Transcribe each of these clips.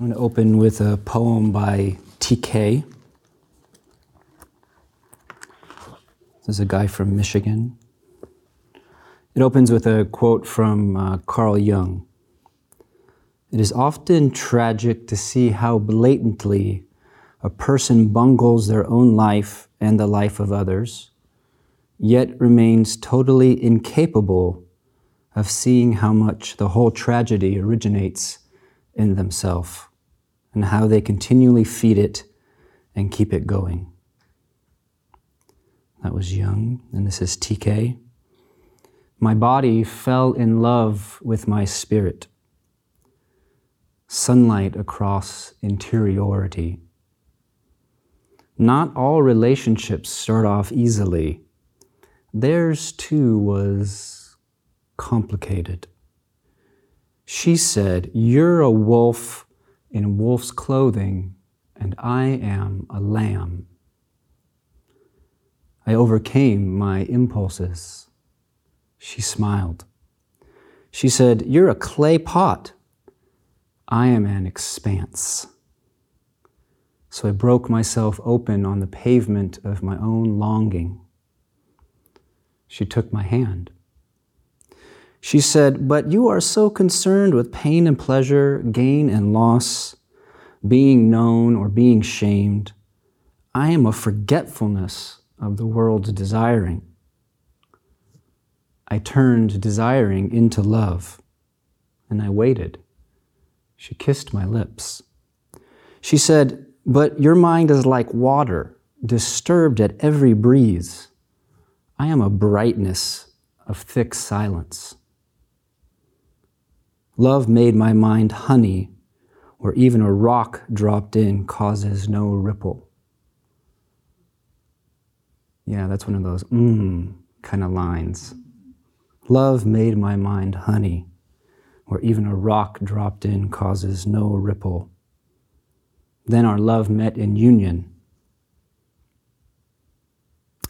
I'm going to open with a poem by TK. This is a guy from Michigan. It opens with a quote from uh, Carl Jung. It is often tragic to see how blatantly a person bungles their own life and the life of others, yet remains totally incapable of seeing how much the whole tragedy originates in themselves and how they continually feed it and keep it going. That was Jung, and this is TK. My body fell in love with my spirit. Sunlight across interiority. Not all relationships start off easily. Theirs too was complicated. She said, You're a wolf in wolf's clothing, and I am a lamb. I overcame my impulses. She smiled. She said, You're a clay pot. I am an expanse. So I broke myself open on the pavement of my own longing. She took my hand. She said, But you are so concerned with pain and pleasure, gain and loss, being known or being shamed. I am a forgetfulness of the world's desiring. I turned desiring into love, and I waited. She kissed my lips. She said, But your mind is like water, disturbed at every breeze. I am a brightness of thick silence. Love made my mind honey, or even a rock dropped in causes no ripple. Yeah, that's one of those mmm kind of lines. Love made my mind honey, or even a rock dropped in causes no ripple. Then our love met in union.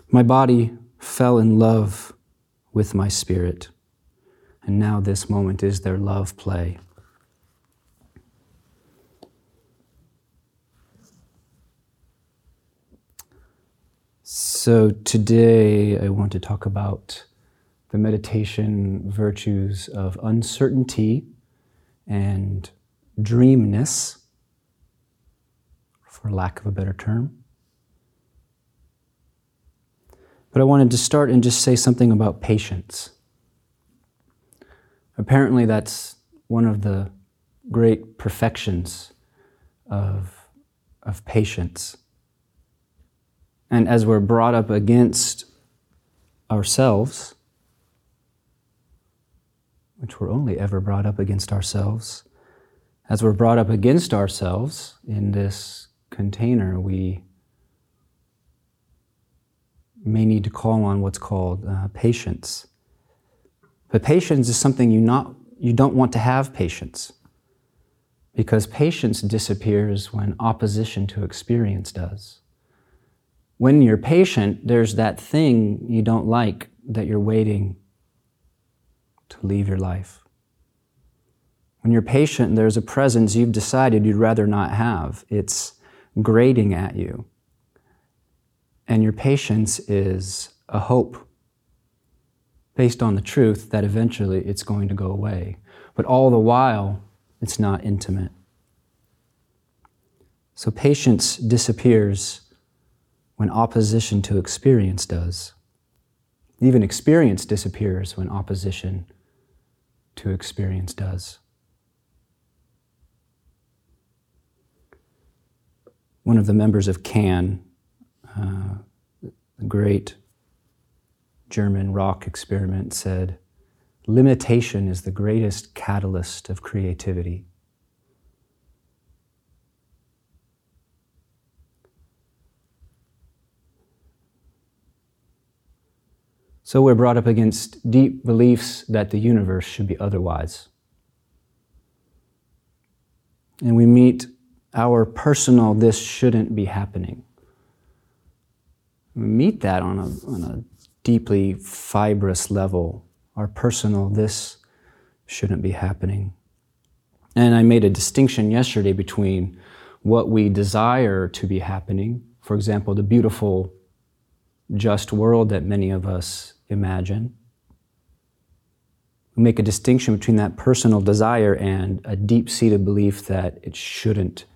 My body fell in love with my spirit and now this moment is their love play. So today I want to talk about the meditation virtues of uncertainty and dreamness, for lack of a better term. But I wanted to start and just say something about patience. Apparently, that's one of the great perfections of, of patience. And as we're brought up against ourselves, which we're only ever brought up against ourselves, as we're brought up against ourselves in this container, we may need to call on what's called uh, patience. But patience is something you, not, you don't want to have patience because patience disappears when opposition to experience does. When you're patient, there's that thing you don't like that you're waiting to leave your life. When you're patient, there's a presence you've decided you'd rather not have. It's grating at you. And your patience is a hope based on the truth that eventually it's going to go away. But all the while, it's not intimate. So patience disappears when opposition to experience does. Even experience disappears when opposition to experience does. One of the members of CAN, uh, the great German rock experiment said, limitation is the greatest catalyst of creativity. So we're brought up against deep beliefs that the universe should be otherwise. And we meet our personal, this shouldn't be happening. We meet that on a, on a deeply fibrous level, our personal, this shouldn't be happening. And I made a distinction yesterday between what we desire to be happening, for example, the beautiful, just world that many of us imagine. We make a distinction between that personal desire and a deep seated belief that it shouldn't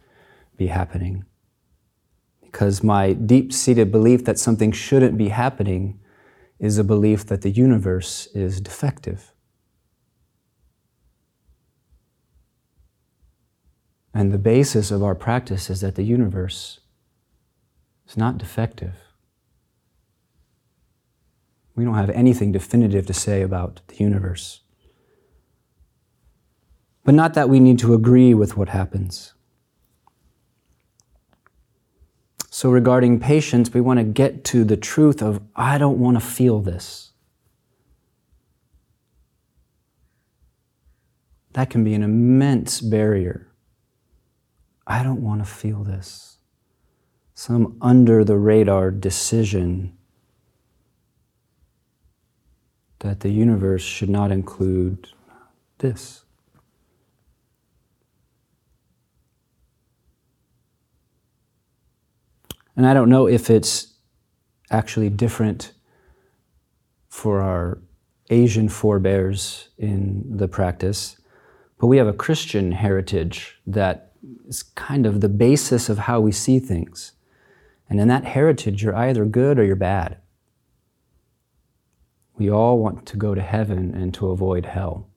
be happening. Because my deep seated belief that something shouldn't be happening is a belief that the universe is defective. And the basis of our practice is that the universe is not defective. We don't have anything definitive to say about the universe. But not that we need to agree with what happens. So, regarding patience, we want to get to the truth of I don't want to feel this. That can be an immense barrier. I don't want to feel this. Some under the radar decision that the universe should not include this. And I don't know if it's actually different for our Asian forebears in the practice, but we have a Christian heritage that is kind of the basis of how we see things. And in that heritage, you're either good or you're bad. We all want to go to heaven and to avoid hell.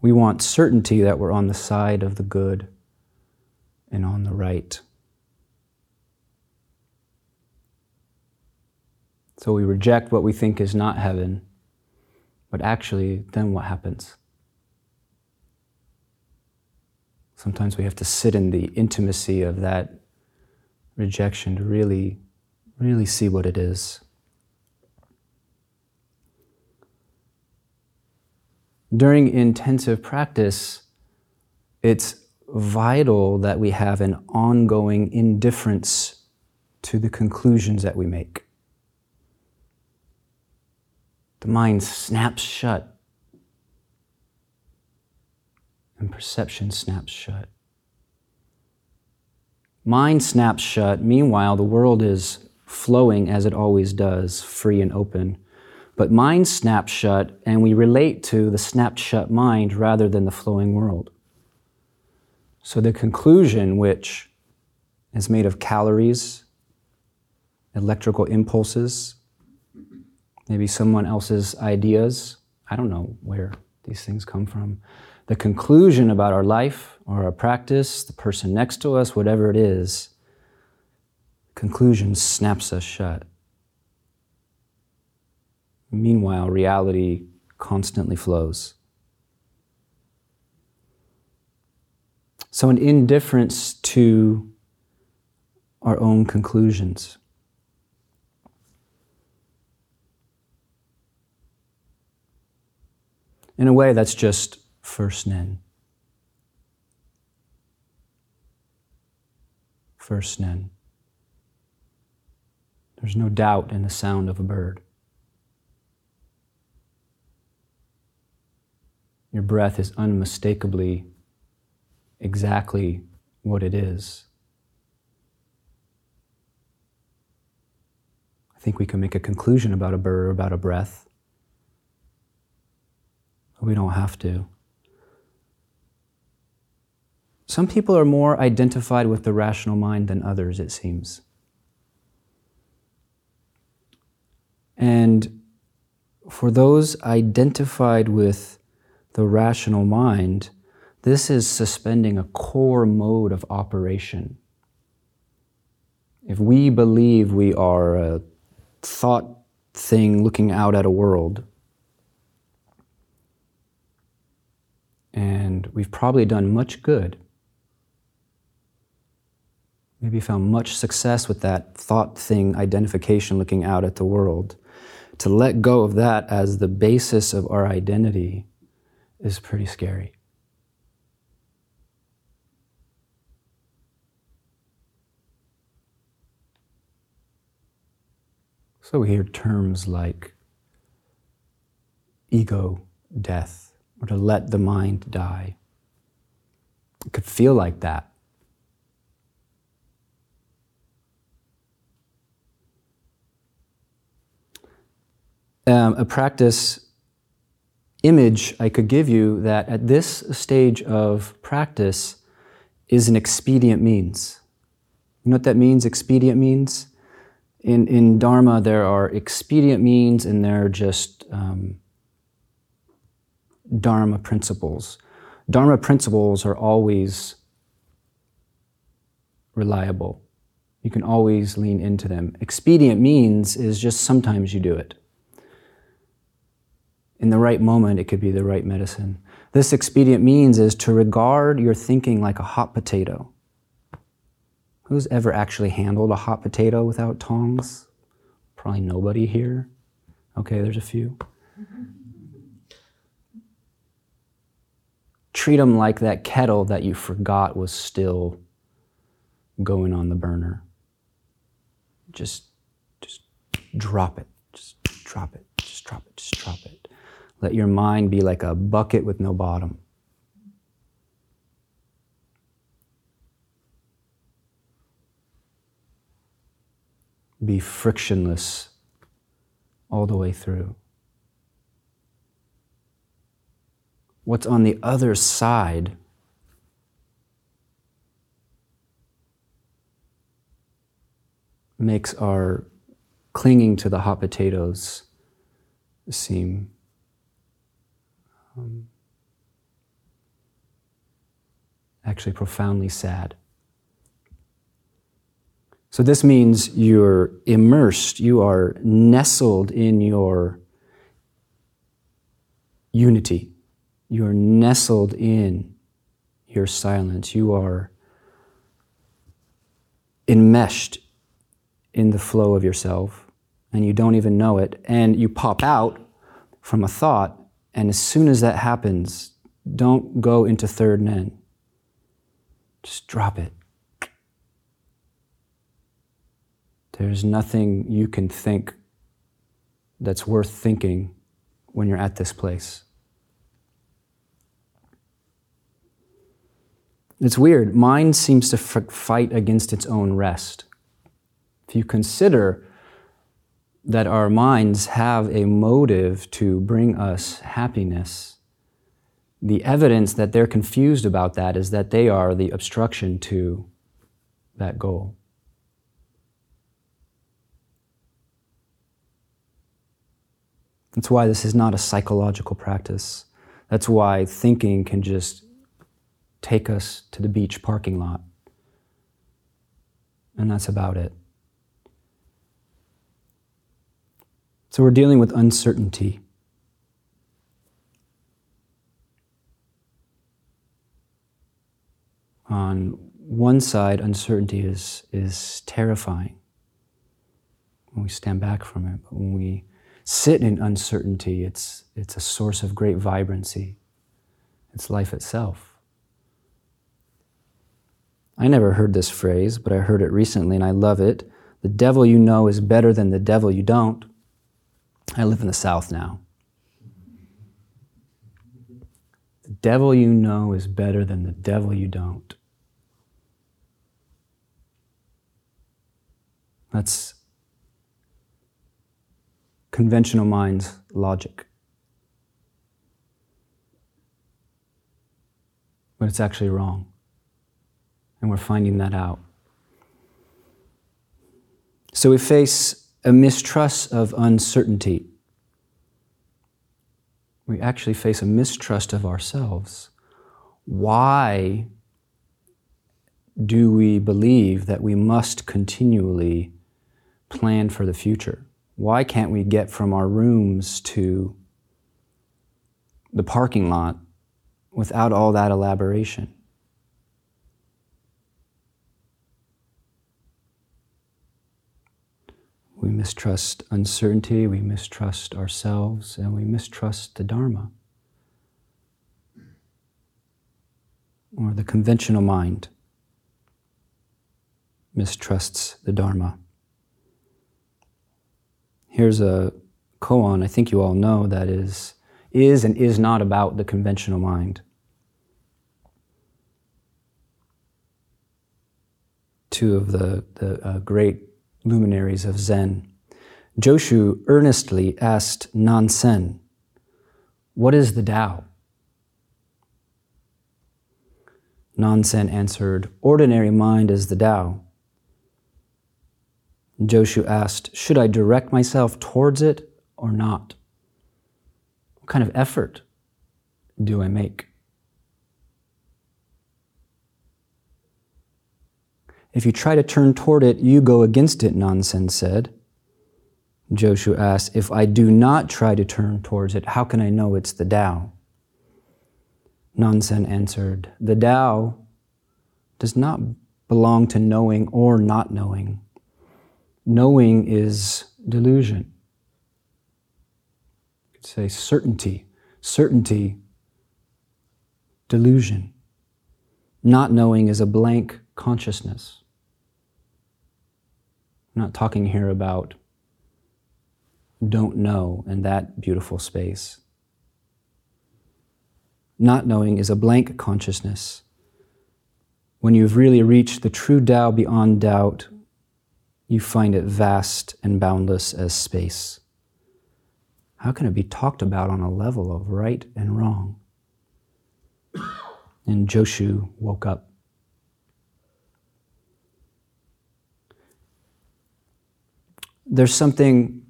We want certainty that we're on the side of the good and on the right. So we reject what we think is not heaven, but actually, then what happens? Sometimes we have to sit in the intimacy of that rejection to really, really see what it is. During intensive practice, it's vital that we have an ongoing indifference to the conclusions that we make. The mind snaps shut, and perception snaps shut. Mind snaps shut, meanwhile, the world is flowing as it always does, free and open. But mind snaps shut, and we relate to the snapped shut mind rather than the flowing world. So the conclusion, which is made of calories, electrical impulses, maybe someone else's ideas, I don't know where these things come from. The conclusion about our life or our practice, the person next to us, whatever it is, conclusion snaps us shut. Meanwhile, reality constantly flows. So, an indifference to our own conclusions. In a way, that's just first nen. First nen. There's no doubt in the sound of a bird. Your breath is unmistakably exactly what it is. I think we can make a conclusion about a bird or about a breath. We don't have to. Some people are more identified with the rational mind than others, it seems. And for those identified with the rational mind, this is suspending a core mode of operation. If we believe we are a thought thing looking out at a world, and we've probably done much good, maybe found much success with that thought thing identification looking out at the world, to let go of that as the basis of our identity is pretty scary. So we hear terms like ego death or to let the mind die. It could feel like that. Um, a practice image I could give you that at this stage of practice is an expedient means. You know what that means? Expedient means? In, in Dharma, there are expedient means and there are just um, Dharma principles. Dharma principles are always reliable. You can always lean into them. Expedient means is just sometimes you do it in the right moment, it could be the right medicine. This expedient means is to regard your thinking like a hot potato. Who's ever actually handled a hot potato without tongs? Probably nobody here. Okay, there's a few. Treat them like that kettle that you forgot was still going on the burner. Just, just drop it. Just drop it. Just drop it. Just drop it. Let your mind be like a bucket with no bottom. Be frictionless all the way through. What's on the other side makes our clinging to the hot potatoes seem um, actually profoundly sad. So, this means you're immersed, you are nestled in your unity, you are nestled in your silence, you are enmeshed in the flow of yourself, and you don't even know it, and you pop out from a thought and as soon as that happens, don't go into third nen. Just drop it. There's nothing you can think that's worth thinking when you're at this place. It's weird. Mind seems to f- fight against its own rest. If you consider that our minds have a motive to bring us happiness, the evidence that they're confused about that is that they are the obstruction to that goal. That's why this is not a psychological practice. That's why thinking can just take us to the beach parking lot. And that's about it. So we're dealing with uncertainty. On one side, uncertainty is, is terrifying when we stand back from it. But when we sit in uncertainty, it's, it's a source of great vibrancy. It's life itself. I never heard this phrase, but I heard it recently and I love it. The devil you know is better than the devil you don't. I live in the South now. The devil you know is better than the devil you don't. That's conventional mind's logic. But it's actually wrong. And we're finding that out. So we face a mistrust of uncertainty. We actually face a mistrust of ourselves. Why do we believe that we must continually plan for the future? Why can't we get from our rooms to the parking lot without all that elaboration? We mistrust uncertainty, we mistrust ourselves, and we mistrust the Dharma. Or the conventional mind mistrusts the Dharma. Here's a koan I think you all know that is is and is not about the conventional mind. Two of the, the uh, great luminaries of Zen. Joshu earnestly asked Nansen, What is the Tao? Nansen answered, Ordinary mind is the Tao. Joshu asked, Should I direct myself towards it or not? What kind of effort do I make? If you try to turn toward it, you go against it, Nansen said. Joshu asked, If I do not try to turn towards it, how can I know it's the Tao? Nansen answered, The Tao does not belong to knowing or not knowing. Knowing is delusion. You could say certainty, certainty, delusion. Not knowing is a blank consciousness. I'm not talking here about don't know in that beautiful space. Not knowing is a blank consciousness. When you've really reached the true Tao beyond doubt, you find it vast and boundless as space. How can it be talked about on a level of right and wrong? And Joshu woke up. There's something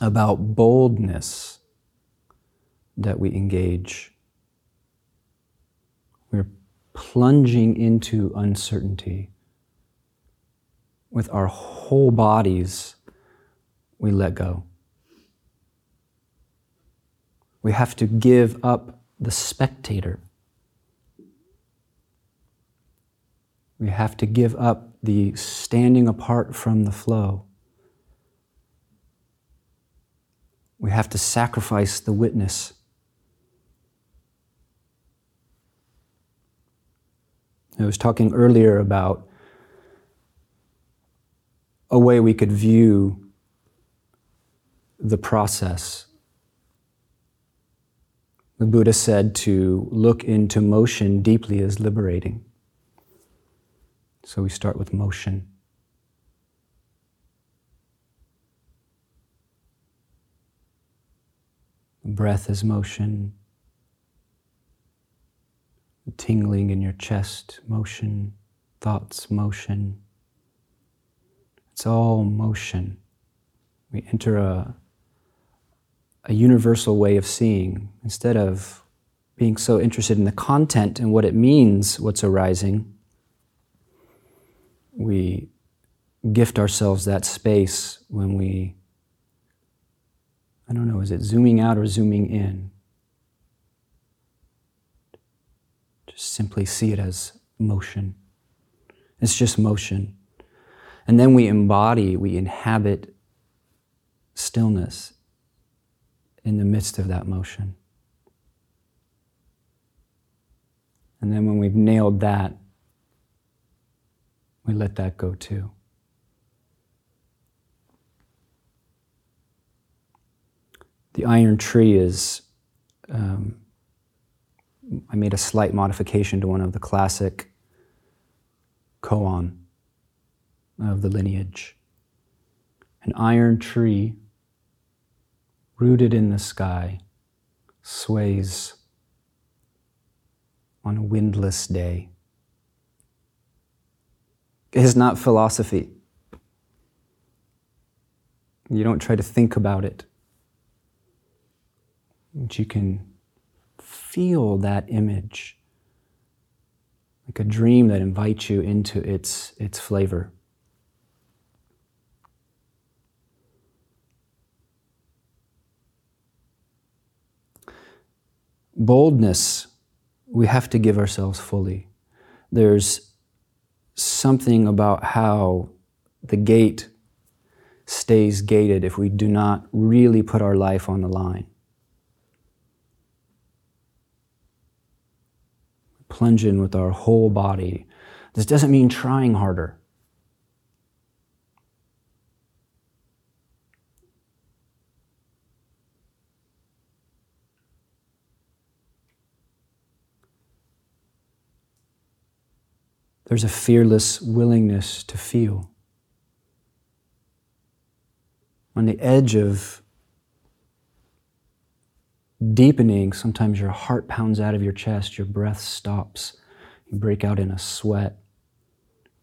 about boldness that we engage. We're plunging into uncertainty with our whole bodies, we let go. We have to give up the spectator. We have to give up the standing apart from the flow. We have to sacrifice the witness. I was talking earlier about a way we could view the process. The Buddha said to look into motion deeply is liberating. So we start with motion. Breath is motion. Tingling in your chest, motion. Thoughts, motion. It's all motion. We enter a, a universal way of seeing instead of being so interested in the content and what it means, what's arising. We gift ourselves that space when we, I don't know, is it zooming out or zooming in? Just simply see it as motion. It's just motion. And then we embody, we inhabit stillness in the midst of that motion. And then when we've nailed that, we let that go too. The iron tree is, um, I made a slight modification to one of the classic koan of the lineage. An iron tree rooted in the sky sways on a windless day. It is not philosophy. You don't try to think about it. But you can feel that image like a dream that invites you into its, its flavor. Boldness, we have to give ourselves fully. There's something about how the gate stays gated if we do not really put our life on the line. Plunge in with our whole body. This doesn't mean trying harder. There's a fearless willingness to feel. On the edge of deepening, sometimes your heart pounds out of your chest, your breath stops, you break out in a sweat.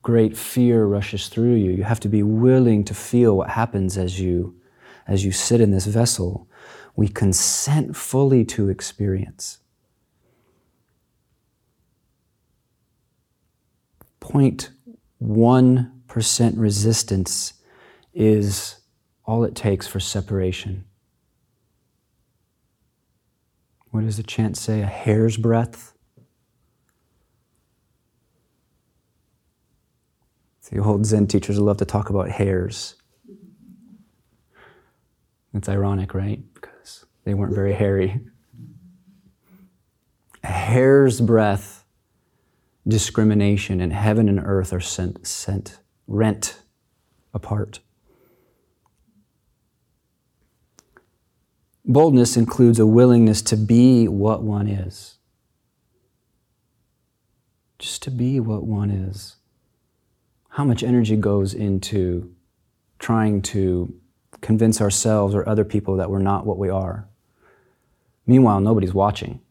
Great fear rushes through you. You have to be willing to feel what happens as you as you sit in this vessel. We consent fully to experience. 0.1% resistance is all it takes for separation. What does the chant say? A hair's breadth? The old Zen teachers love to talk about hairs. It's ironic, right? Because they weren't very hairy. A hair's breadth discrimination, and heaven and earth are sent, sent rent apart. Boldness includes a willingness to be what one is. Just to be what one is. How much energy goes into trying to convince ourselves or other people that we're not what we are? Meanwhile, nobody's watching.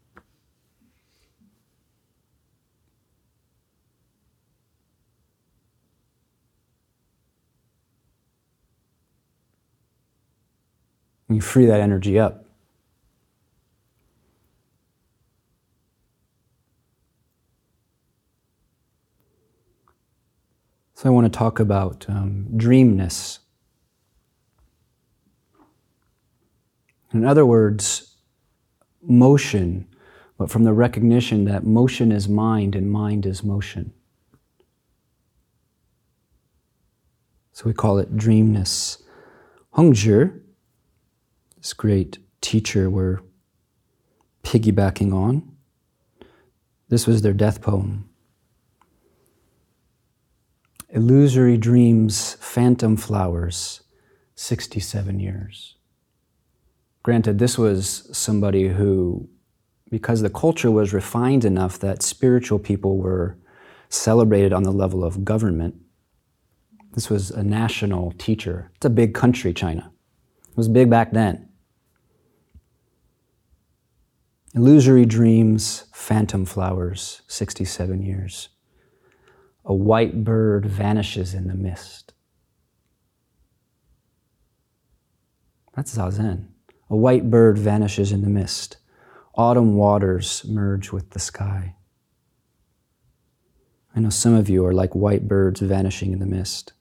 You free that energy up. So I want to talk about um, dreamness. In other words, motion, but from the recognition that motion is mind and mind is motion. So we call it dreamness. Hongzhi this great teacher we're piggybacking on. This was their death poem. Illusory dreams, phantom flowers, 67 years. Granted, this was somebody who, because the culture was refined enough that spiritual people were celebrated on the level of government, this was a national teacher. It's a big country, China. It was big back then. Illusory dreams, phantom flowers, 67 years. A white bird vanishes in the mist. That's Zazen. A white bird vanishes in the mist. Autumn waters merge with the sky. I know some of you are like white birds vanishing in the mist.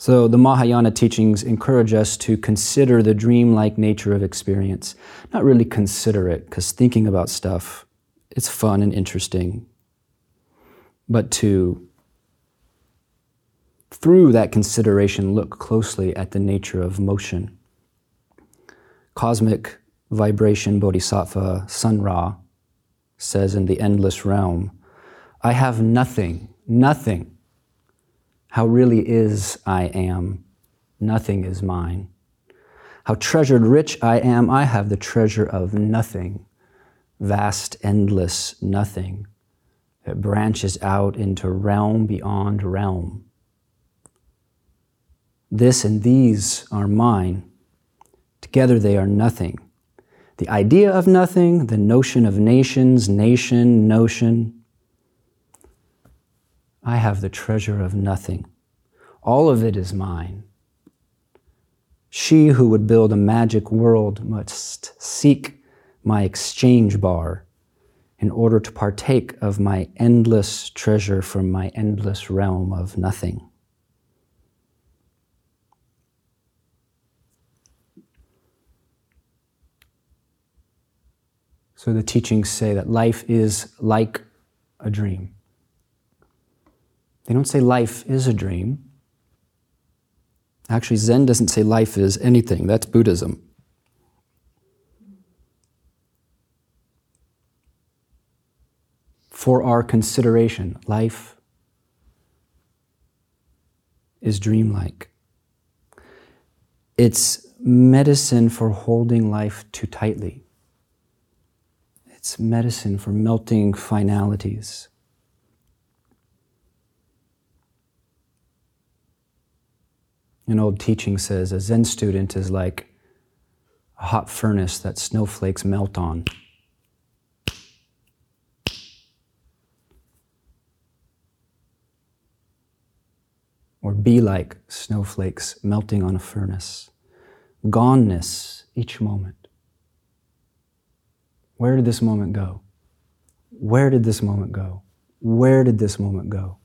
So, the Mahayana teachings encourage us to consider the dreamlike nature of experience. Not really consider it, because thinking about stuff, it's fun and interesting. But to, through that consideration, look closely at the nature of motion. Cosmic vibration bodhisattva Sun Ra says in the endless realm, I have nothing, nothing how really is I am, nothing is mine. How treasured rich I am, I have the treasure of nothing, vast, endless nothing that branches out into realm beyond realm. This and these are mine. Together they are nothing. The idea of nothing, the notion of nations, nation, notion, I have the treasure of nothing. All of it is mine. She who would build a magic world must seek my exchange bar in order to partake of my endless treasure from my endless realm of nothing. So the teachings say that life is like a dream. They don't say life is a dream. Actually, Zen doesn't say life is anything, that's Buddhism. For our consideration, life is dreamlike. It's medicine for holding life too tightly. It's medicine for melting finalities An old teaching says a Zen student is like a hot furnace that snowflakes melt on. Or be like snowflakes melting on a furnace. Goneness each moment. Where did this moment go? Where did this moment go? Where did this moment go?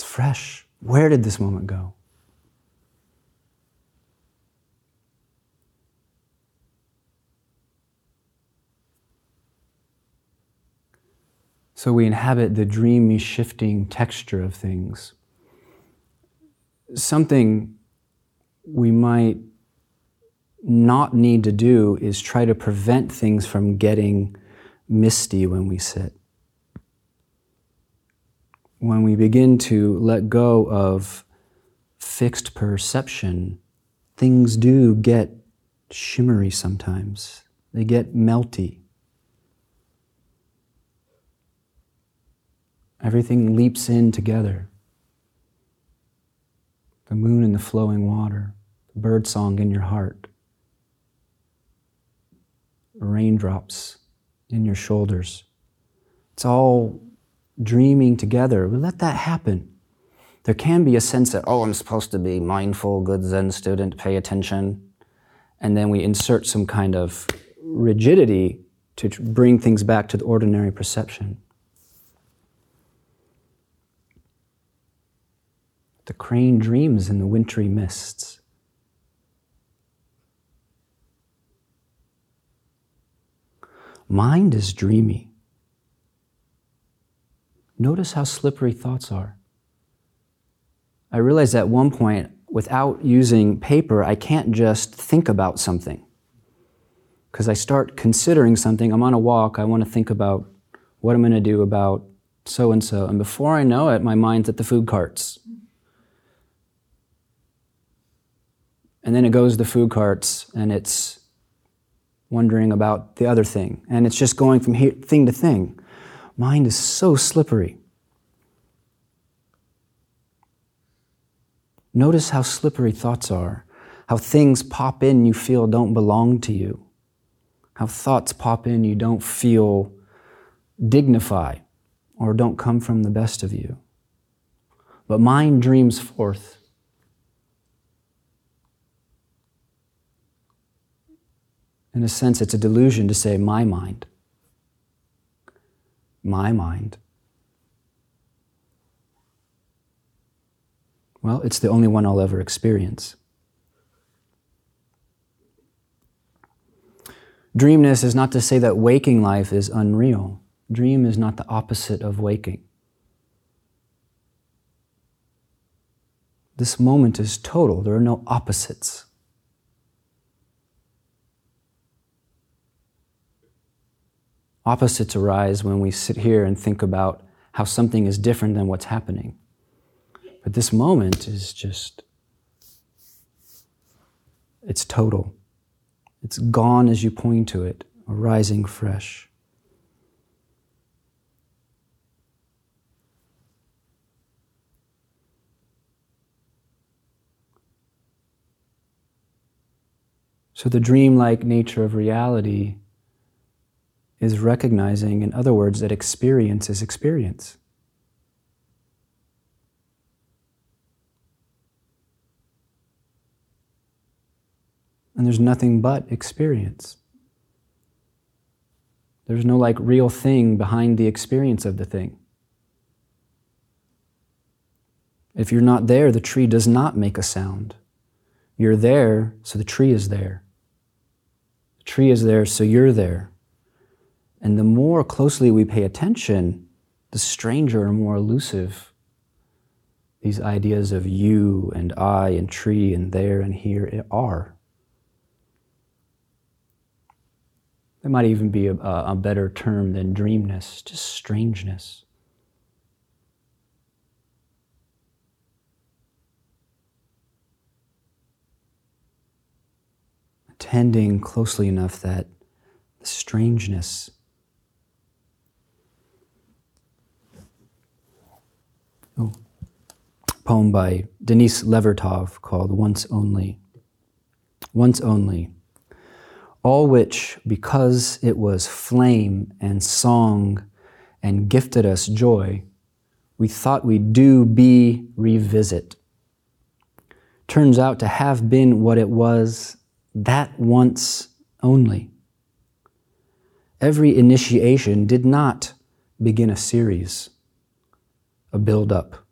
It's fresh. Where did this moment go? So we inhabit the dreamy, shifting texture of things. Something we might not need to do is try to prevent things from getting misty when we sit when we begin to let go of fixed perception, things do get shimmery sometimes. They get melty. Everything leaps in together. The moon and the flowing water, the bird song in your heart, raindrops in your shoulders. It's all dreaming together. We let that happen. There can be a sense that, oh, I'm supposed to be mindful, good Zen student, pay attention. And then we insert some kind of rigidity to bring things back to the ordinary perception. The crane dreams in the wintry mists. Mind is dreamy. Notice how slippery thoughts are. I realized at one point, without using paper, I can't just think about something. Because I start considering something, I'm on a walk, I want to think about what I'm going to do about so and so. And before I know it, my mind's at the food carts. And then it goes to the food carts and it's wondering about the other thing. And it's just going from thing to thing. Mind is so slippery. Notice how slippery thoughts are, how things pop in you feel don't belong to you, how thoughts pop in you don't feel dignify or don't come from the best of you. But mind dreams forth. In a sense, it's a delusion to say, my mind my mind? Well, it's the only one I'll ever experience. Dreamness is not to say that waking life is unreal. Dream is not the opposite of waking. This moment is total, there are no opposites. Opposites arise when we sit here and think about how something is different than what's happening. But this moment is just, it's total. It's gone as you point to it, arising fresh. So, the dreamlike nature of reality is recognizing, in other words, that experience is experience. And there's nothing but experience. There's no like real thing behind the experience of the thing. If you're not there, the tree does not make a sound. You're there, so the tree is there. The tree is there, so you're there. And the more closely we pay attention, the stranger and more elusive these ideas of you and I and tree and there and here are. There might even be a, a better term than dreamness, just strangeness. Attending closely enough that the strangeness Oh. poem by Denise Levertov called Once Only. Once Only. All which, because it was flame and song and gifted us joy, we thought we'd do be revisit. Turns out to have been what it was that once only. Every initiation did not begin a series, a build up.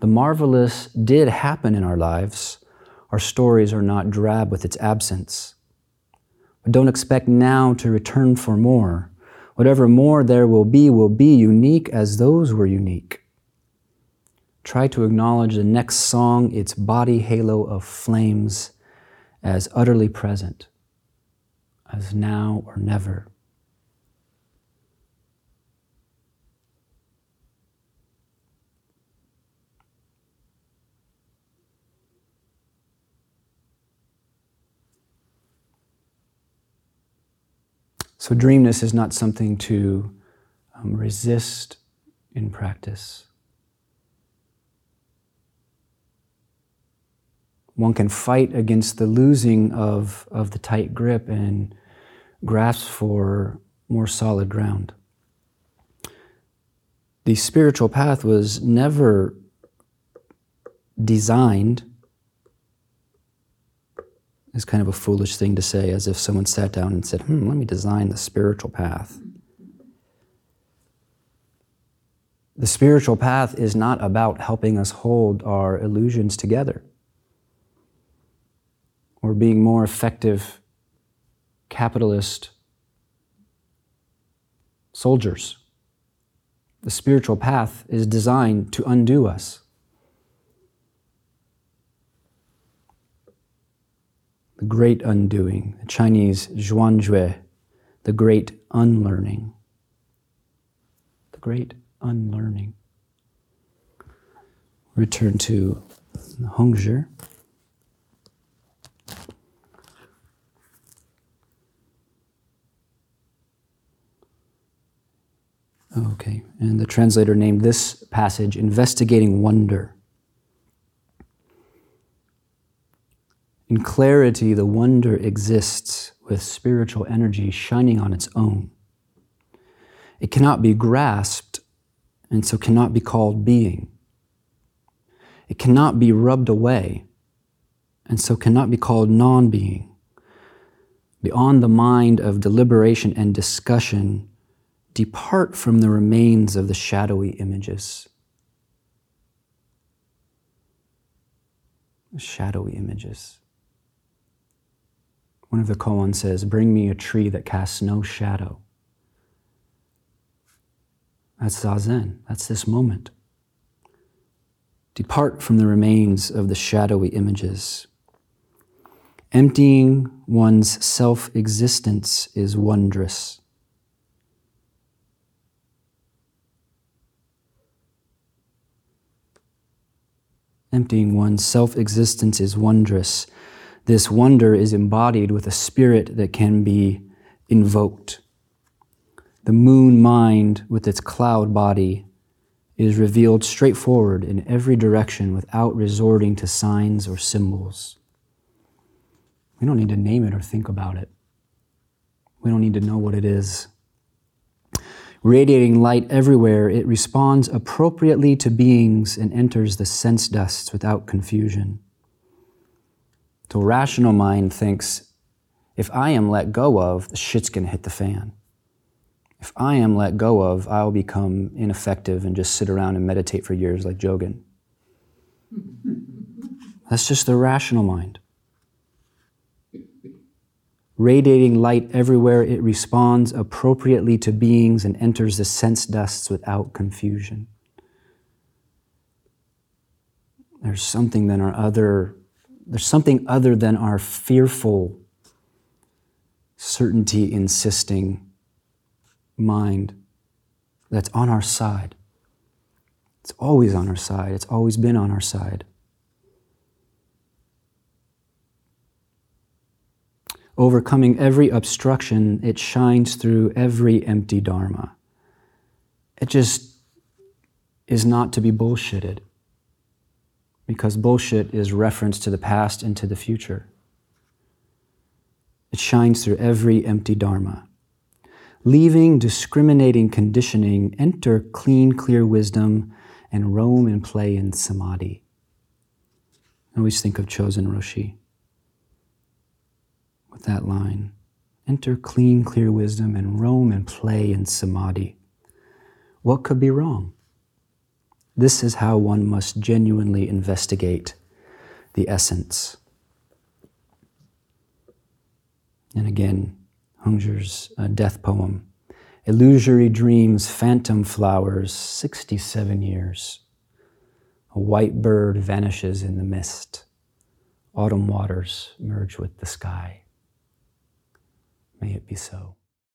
The marvelous did happen in our lives. Our stories are not drab with its absence. But don't expect now to return for more. Whatever more there will be will be unique as those were unique. Try to acknowledge the next song, its body halo of flames, as utterly present, as now or never. So, dreamness is not something to um, resist in practice. One can fight against the losing of, of the tight grip and grasp for more solid ground. The spiritual path was never designed is kind of a foolish thing to say, as if someone sat down and said, hmm, let me design the spiritual path. The spiritual path is not about helping us hold our illusions together or being more effective capitalist soldiers. The spiritual path is designed to undo us. The great undoing, the Chinese zhuanjue, the great unlearning. The great unlearning. Return to Hongzhi. Okay, and the translator named this passage Investigating Wonder. In clarity, the wonder exists with spiritual energy shining on its own. It cannot be grasped and so cannot be called being. It cannot be rubbed away and so cannot be called non being. Beyond the mind of deliberation and discussion, depart from the remains of the shadowy images. Shadowy images. One of the koans says, Bring me a tree that casts no shadow. That's Zazen. That's this moment. Depart from the remains of the shadowy images. Emptying one's self existence is wondrous. Emptying one's self existence is wondrous. This wonder is embodied with a spirit that can be invoked. The moon mind, with its cloud body, is revealed straightforward in every direction without resorting to signs or symbols. We don't need to name it or think about it. We don't need to know what it is. Radiating light everywhere, it responds appropriately to beings and enters the sense dusts without confusion. The rational mind thinks if I am let go of, the shit's going to hit the fan. If I am let go of, I'll become ineffective and just sit around and meditate for years like Jogan. That's just the rational mind. Radiating light everywhere, it responds appropriately to beings and enters the sense dusts without confusion. There's something that our other there's something other than our fearful, certainty insisting mind that's on our side. It's always on our side, it's always been on our side. Overcoming every obstruction, it shines through every empty Dharma. It just is not to be bullshitted. Because bullshit is reference to the past and to the future. It shines through every empty dharma. Leaving discriminating conditioning, enter clean, clear wisdom, and roam and play in samadhi. I always think of Chozen Roshi with that line enter clean, clear wisdom and roam and play in samadhi. What could be wrong? This is how one must genuinely investigate the essence. And again, Hongzhi's uh, death poem Illusory dreams, phantom flowers, 67 years. A white bird vanishes in the mist. Autumn waters merge with the sky. May it be so.